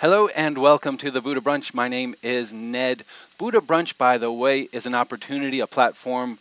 Hello and welcome to the Buddha Brunch. My name is Ned. Buddha Brunch, by the way, is an opportunity, a platform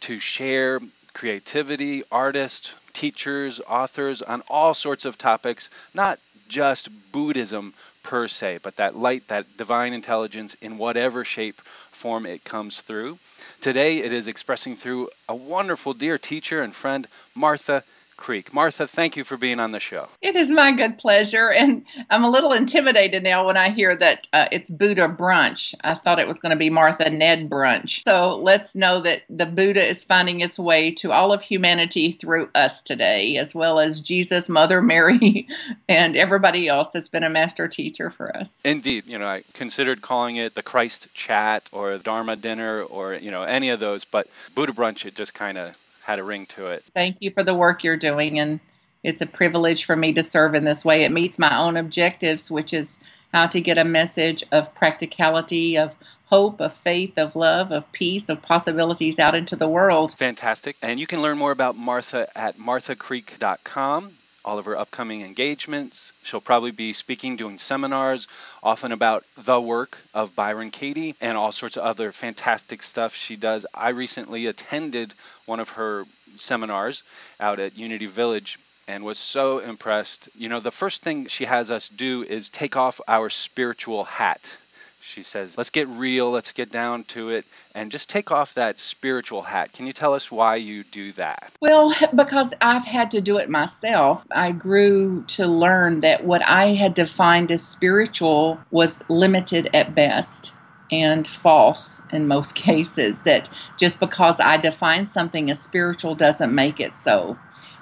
to share creativity, artists, teachers, authors on all sorts of topics, not just Buddhism per se, but that light, that divine intelligence in whatever shape, form it comes through. Today it is expressing through a wonderful dear teacher and friend, Martha Creek. Martha, thank you for being on the show. It is my good pleasure. And I'm a little intimidated now when I hear that uh, it's Buddha brunch. I thought it was going to be Martha Ned brunch. So let's know that the Buddha is finding its way to all of humanity through us today, as well as Jesus, Mother Mary, and everybody else that's been a master teacher for us. Indeed. You know, I considered calling it the Christ chat or Dharma dinner or, you know, any of those, but Buddha brunch, it just kind of had a ring to it. Thank you for the work you're doing, and it's a privilege for me to serve in this way. It meets my own objectives, which is how to get a message of practicality, of hope, of faith, of love, of peace, of possibilities out into the world. Fantastic. And you can learn more about Martha at marthacreek.com all of her upcoming engagements. She'll probably be speaking, doing seminars, often about the work of Byron Katie and all sorts of other fantastic stuff she does. I recently attended one of her seminars out at Unity Village and was so impressed. You know, the first thing she has us do is take off our spiritual hat. She says, let's get real, let's get down to it, and just take off that spiritual hat. Can you tell us why you do that? Well, because I've had to do it myself. I grew to learn that what I had defined as spiritual was limited at best and false in most cases. That just because I define something as spiritual doesn't make it so.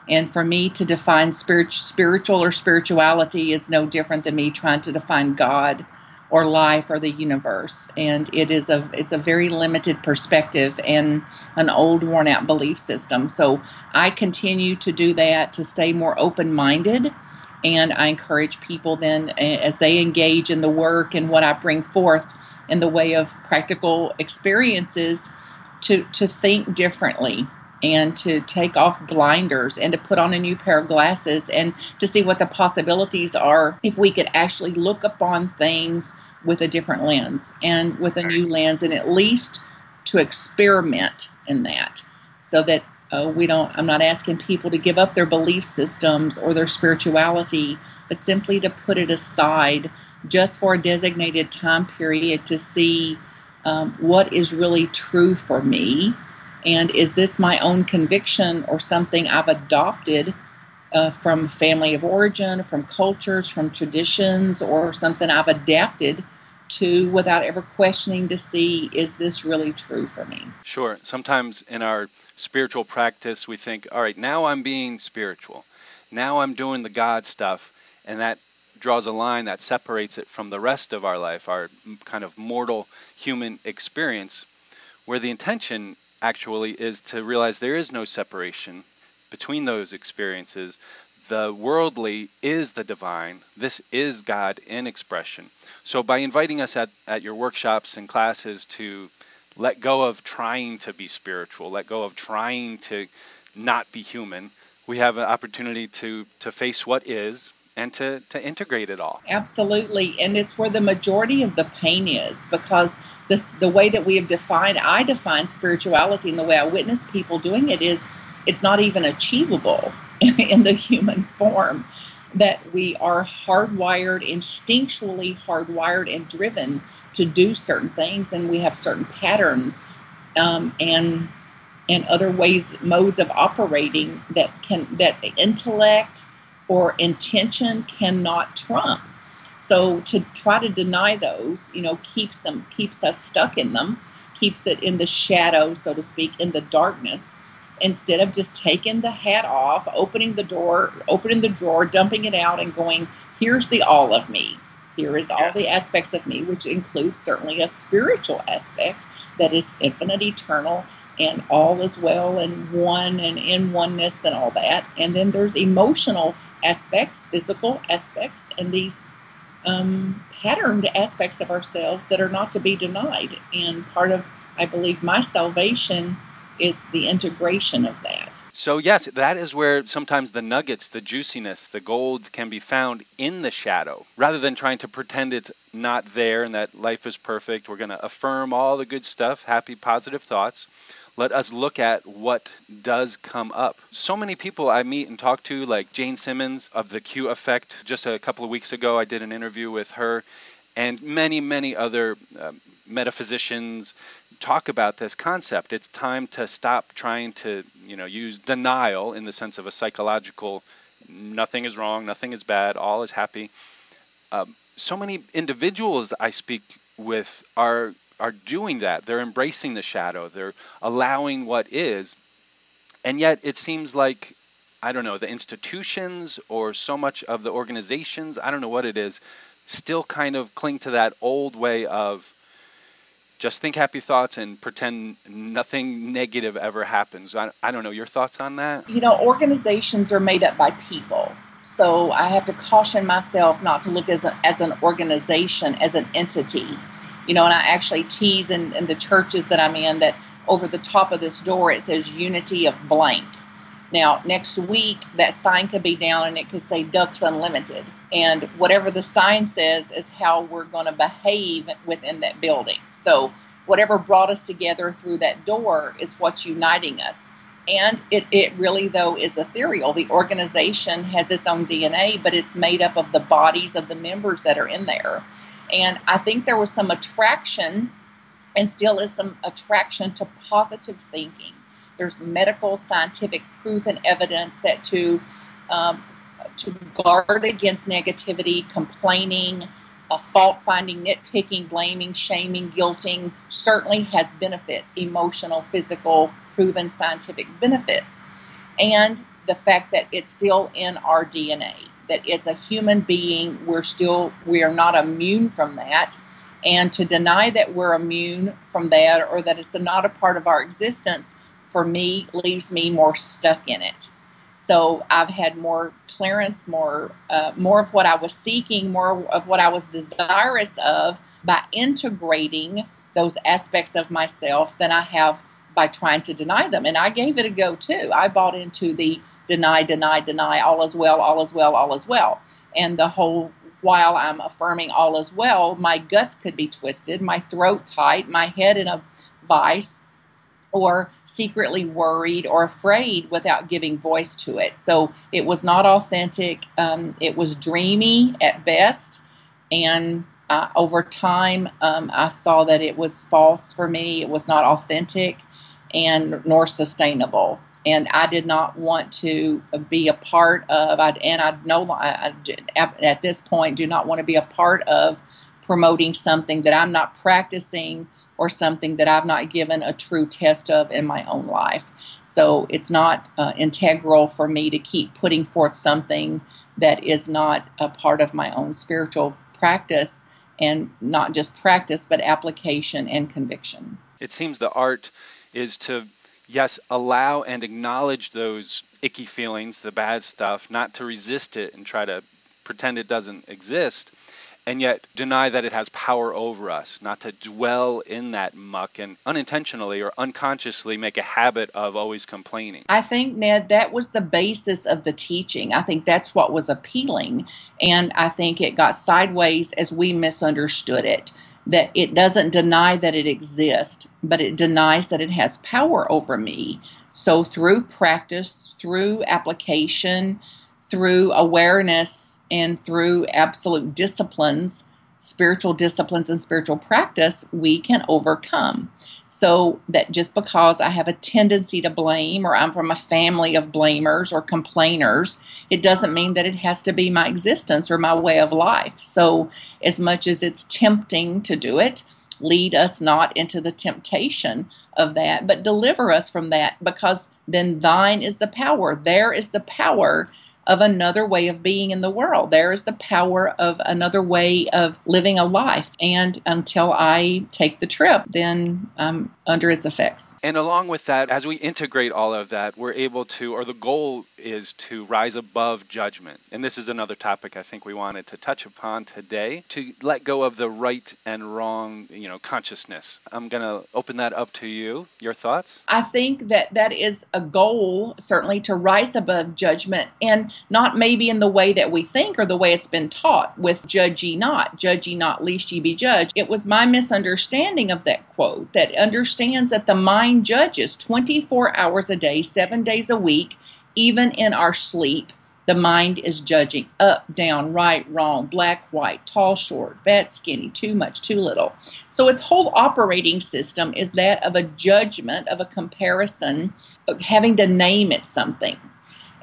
And for me to define spirit, spiritual or spirituality is no different than me trying to define God or life or the universe. And it is a it's a very limited perspective and an old worn out belief system. So i continue to do that to stay more open minded and i encourage people then as they engage in the work and what i bring forth in the way of practical experiences to to think differently and to take off blinders and to put on a new pair of glasses and to see what the possibilities are if we could actually look upon things with a different lens and with a new lens and at least to experiment in that so that uh, we don't i'm not asking people to give up their belief systems or their spirituality but simply to put it aside just for a designated time period to see um, what is really true for me and is this my own conviction or something I've adopted uh, from family of origin, from cultures, from traditions, or something I've adapted to without ever questioning to see is this really true for me? Sure. Sometimes in our spiritual practice, we think, all right, now I'm being spiritual. Now I'm doing the God stuff. And that draws a line that separates it from the rest of our life, our kind of mortal human experience, where the intention actually is to realize there is no separation between those experiences. The worldly is the divine. This is God in expression. So, by inviting us at, at your workshops and classes to let go of trying to be spiritual, let go of trying to not be human, we have an opportunity to, to face what is and to, to integrate it all. Absolutely. And it's where the majority of the pain is because this the way that we have defined I define spirituality and the way I witness people doing it is it's not even achievable in the human form that we are hardwired instinctually hardwired and driven to do certain things and we have certain patterns um, and and other ways modes of operating that can that intellect or intention cannot trump. So to try to deny those, you know, keeps them keeps us stuck in them, keeps it in the shadow, so to speak, in the darkness. Instead of just taking the hat off, opening the door, opening the drawer, dumping it out, and going, here's the all of me. Here is all yes. the aspects of me, which includes certainly a spiritual aspect that is infinite, eternal, and all is well and one and in oneness and all that. And then there's emotional aspects, physical aspects, and these um, patterned aspects of ourselves that are not to be denied. And part of, I believe, my salvation is the integration of that. So, yes, that is where sometimes the nuggets, the juiciness, the gold can be found in the shadow. Rather than trying to pretend it's not there and that life is perfect, we're going to affirm all the good stuff, happy, positive thoughts. Let us look at what does come up. So many people I meet and talk to, like Jane Simmons of the Q Effect, just a couple of weeks ago, I did an interview with her, and many, many other um, metaphysicians talk about this concept. It's time to stop trying to, you know, use denial in the sense of a psychological nothing is wrong, nothing is bad, all is happy. Um, so many individuals I speak with are are doing that. They're embracing the shadow. They're allowing what is. And yet it seems like I don't know, the institutions or so much of the organizations, I don't know what it is, still kind of cling to that old way of just think happy thoughts and pretend nothing negative ever happens. I, I don't know your thoughts on that. You know, organizations are made up by people. So I have to caution myself not to look as, a, as an organization, as an entity. You know, and I actually tease in, in the churches that I'm in that over the top of this door it says unity of blank. Now, next week, that sign could be down and it could say Ducks Unlimited. And whatever the sign says is how we're going to behave within that building. So, whatever brought us together through that door is what's uniting us. And it, it really, though, is ethereal. The organization has its own DNA, but it's made up of the bodies of the members that are in there. And I think there was some attraction, and still is some attraction to positive thinking there's medical, scientific proof and evidence that to um, to guard against negativity, complaining, fault finding, nitpicking, blaming, shaming, guilting certainly has benefits emotional, physical, proven scientific benefits. And the fact that it's still in our DNA, that it's a human being, we're still, we are not immune from that. And to deny that we're immune from that or that it's not a part of our existence for me leaves me more stuck in it. So I've had more clearance, more uh, more of what I was seeking, more of what I was desirous of by integrating those aspects of myself than I have by trying to deny them. And I gave it a go too. I bought into the deny, deny, deny, all is well, all is well, all is well. And the whole while I'm affirming all is well, my guts could be twisted, my throat tight, my head in a vice, or secretly worried or afraid without giving voice to it. So it was not authentic. Um, it was dreamy at best. And uh, over time, um, I saw that it was false for me. It was not authentic and nor sustainable. And I did not want to be a part of, I, and I know I, at this point do not want to be a part of promoting something that I'm not practicing or something that I've not given a true test of in my own life. So it's not uh, integral for me to keep putting forth something that is not a part of my own spiritual practice and not just practice, but application and conviction. It seems the art is to, yes, allow and acknowledge those icky feelings, the bad stuff, not to resist it and try to pretend it doesn't exist and yet deny that it has power over us, not to dwell in that muck and unintentionally or unconsciously make a habit of always complaining. I think, Ned, that was the basis of the teaching. I think that's what was appealing. And I think it got sideways as we misunderstood it. That it doesn't deny that it exists, but it denies that it has power over me. So, through practice, through application, through awareness and through absolute disciplines, spiritual disciplines and spiritual practice, we can overcome. So that just because I have a tendency to blame or I'm from a family of blamers or complainers, it doesn't mean that it has to be my existence or my way of life. So, as much as it's tempting to do it, lead us not into the temptation of that, but deliver us from that because then thine is the power. There is the power of another way of being in the world. There is the power of another way of living a life. And until I take the trip, then I'm under its effects. And along with that, as we integrate all of that, we're able to, or the goal is to rise above judgment. And this is another topic I think we wanted to touch upon today to let go of the right and wrong, you know, consciousness. I'm going to open that up to you. Your thoughts? I think that that is a goal, certainly, to rise above judgment and not maybe in the way that we think or the way it's been taught with judge ye not, judge ye not, least ye be judged. It was my misunderstanding of that quote that understands that the mind judges 24 hours a day, seven days a week, even in our sleep. The mind is judging up, down, right, wrong, black, white, tall, short, fat, skinny, too much, too little. So its whole operating system is that of a judgment, of a comparison, of having to name it something.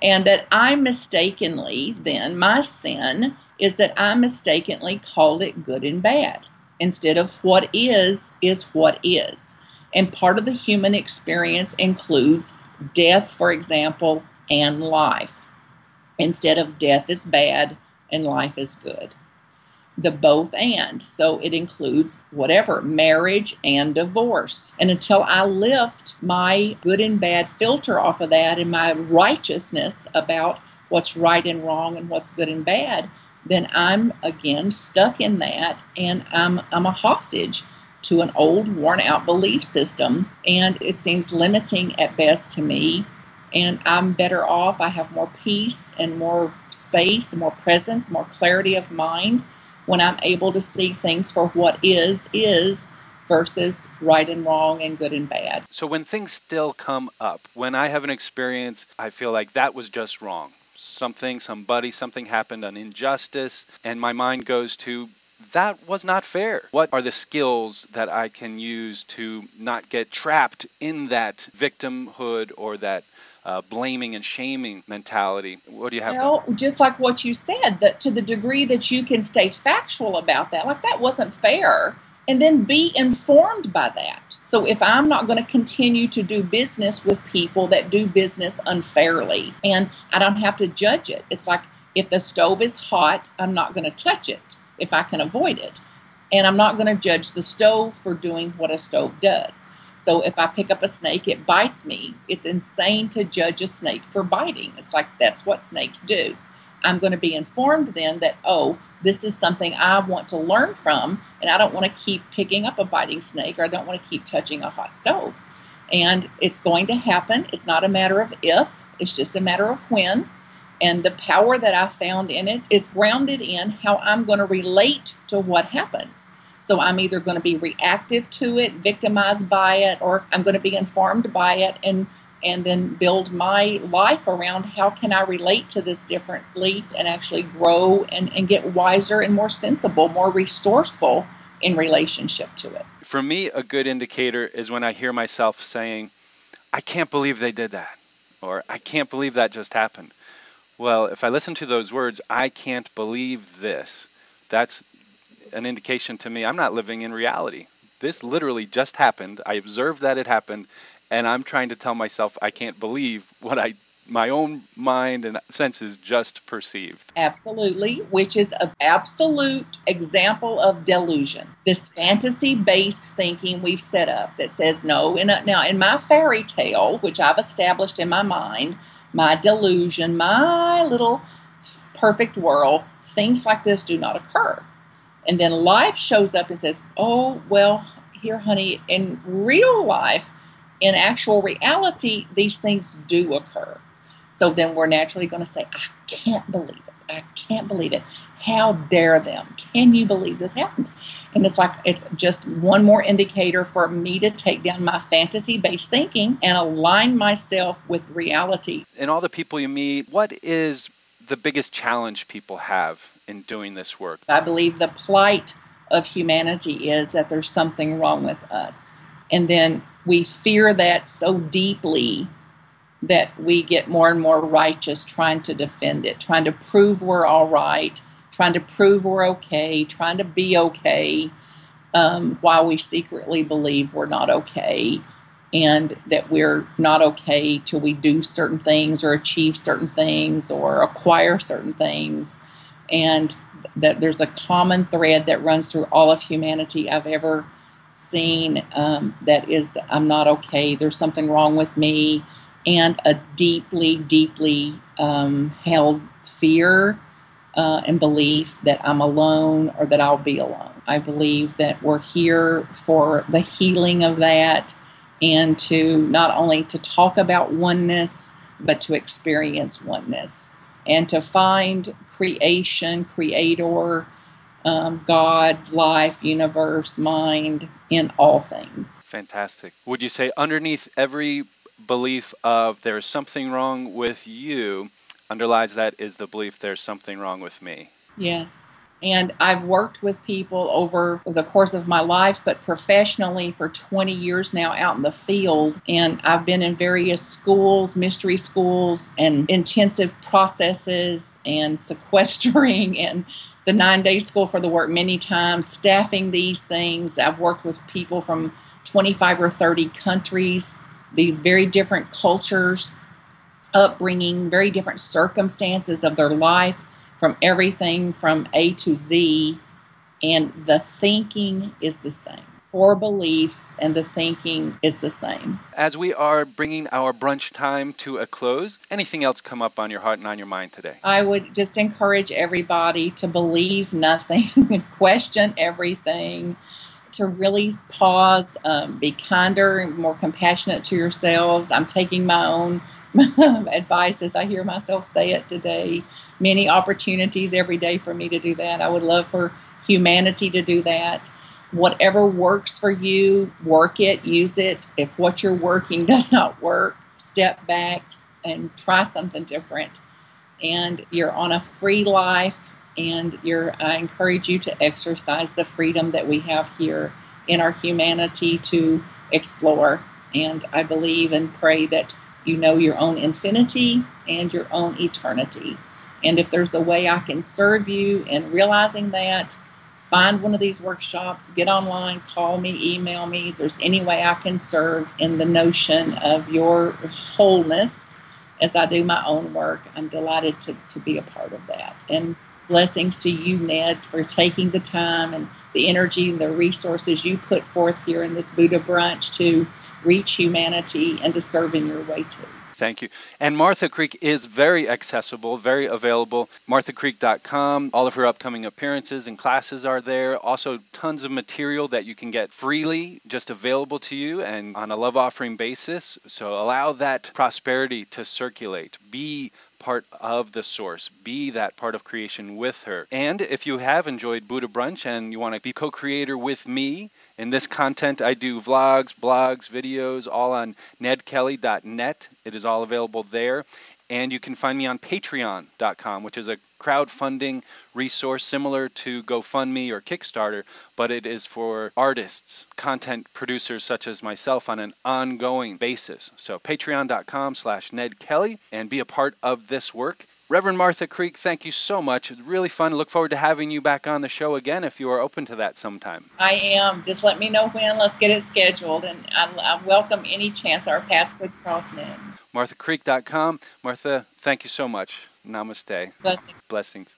And that I mistakenly, then, my sin is that I mistakenly called it good and bad instead of what is, is what is. And part of the human experience includes death, for example, and life instead of death is bad and life is good. The both and. So it includes whatever, marriage and divorce. And until I lift my good and bad filter off of that and my righteousness about what's right and wrong and what's good and bad, then I'm again stuck in that and I'm, I'm a hostage to an old, worn out belief system. And it seems limiting at best to me and I'm better off. I have more peace and more space, more presence, more clarity of mind when I'm able to see things for what is, is versus right and wrong and good and bad. So when things still come up, when I have an experience, I feel like that was just wrong. Something, somebody, something happened, an injustice, and my mind goes to that was not fair. What are the skills that I can use to not get trapped in that victimhood or that uh, blaming and shaming mentality? What do you have? Well, just like what you said, that to the degree that you can stay factual about that, like that wasn't fair, and then be informed by that. So if I'm not going to continue to do business with people that do business unfairly, and I don't have to judge it, it's like if the stove is hot, I'm not going to touch it if I can avoid it. And I'm not going to judge the stove for doing what a stove does. So if I pick up a snake, it bites me. It's insane to judge a snake for biting. It's like that's what snakes do. I'm going to be informed then that, oh, this is something I want to learn from, and I don't want to keep picking up a biting snake or I don't want to keep touching a hot stove. And it's going to happen. It's not a matter of if, it's just a matter of when. And the power that I found in it is grounded in how I'm going to relate to what happens. So I'm either going to be reactive to it, victimized by it, or I'm going to be informed by it and and then build my life around how can I relate to this differently and actually grow and, and get wiser and more sensible, more resourceful in relationship to it. For me, a good indicator is when I hear myself saying, I can't believe they did that, or I can't believe that just happened. Well, if I listen to those words, I can't believe this. That's an indication to me I'm not living in reality. This literally just happened. I observed that it happened, and I'm trying to tell myself I can't believe what I my own mind and senses just perceived. Absolutely, which is an absolute example of delusion. This fantasy based thinking we've set up that says no. In a, now, in my fairy tale, which I've established in my mind, my delusion, my little perfect world, things like this do not occur. And then life shows up and says, oh, well, here, honey, in real life, in actual reality, these things do occur. So then we're naturally going to say, I can't believe it. I can't believe it. How dare them? Can you believe this happened? And it's like it's just one more indicator for me to take down my fantasy based thinking and align myself with reality. And all the people you meet, what is the biggest challenge people have in doing this work? I believe the plight of humanity is that there's something wrong with us. And then we fear that so deeply that we get more and more righteous trying to defend it, trying to prove we're all right, trying to prove we're okay, trying to be okay, um, while we secretly believe we're not okay and that we're not okay till we do certain things or achieve certain things or acquire certain things. And that there's a common thread that runs through all of humanity I've ever seen um, that is, I'm not okay, there's something wrong with me, and a deeply, deeply um, held fear uh, and belief that I'm alone or that I'll be alone. I believe that we're here for the healing of that and to not only to talk about oneness but to experience oneness and to find creation, creator, um, God, life, universe, mind in all things. Fantastic. Would you say underneath every belief of there's something wrong with you underlies that is the belief there's something wrong with me? Yes. And I've worked with people over the course of my life, but professionally for 20 years now out in the field. And I've been in various schools, mystery schools, and intensive processes and sequestering and the nine day school for the work many times, staffing these things. I've worked with people from 25 or 30 countries, the very different cultures, upbringing, very different circumstances of their life from everything from A to Z, and the thinking is the same. Core beliefs and the thinking is the same. As we are bringing our brunch time to a close, anything else come up on your heart and on your mind today? I would just encourage everybody to believe nothing, question everything, to really pause, um, be kinder and more compassionate to yourselves. I'm taking my own advice as I hear myself say it today many opportunities every day for me to do that. I would love for humanity to do that. Whatever works for you, work it, use it. If what you're working does not work, step back and try something different. And you're on a free life, and I encourage you to exercise the freedom that we have here in our humanity to explore. And I believe and pray that you know your own infinity and your own eternity. And if there's a way I can serve you in realizing that, find one of these workshops, get online, call me, email me. If there's any way I can serve in the notion of your wholeness as I do my own work, I'm delighted to, to be a part of that. And blessings to you, Ned, for taking the time and the energy and the resources you put forth here in this Buddha brunch to reach humanity and to serve in your way too. Thank you. And Martha Creek is very accessible, very available. MarthaCreek.com. All of her upcoming appearances and classes are there. Also, tons of material that you can get freely, just available to you and on a love offering basis. So allow that prosperity to circulate. Be part of the source, be that part of creation with her. And if you have enjoyed Buddha Brunch and you want to be co creator with me in this content, I do vlogs, blogs, videos, all on nedkelly.net. It is all available there. And you can find me on patreon.com, which is a crowdfunding resource similar to GoFundMe or Kickstarter, but it is for artists, content producers such as myself on an ongoing basis. So patreon.com slash Ned Kelly and be a part of this work. Reverend Martha Creek, thank you so much. It's really fun. Look forward to having you back on the show again if you are open to that sometime. I am. Just let me know when. Let's get it scheduled. And I, I welcome any chance our paths could cross now. MarthaCreek.com. Martha, thank you so much. Namaste. Blessings. Blessings.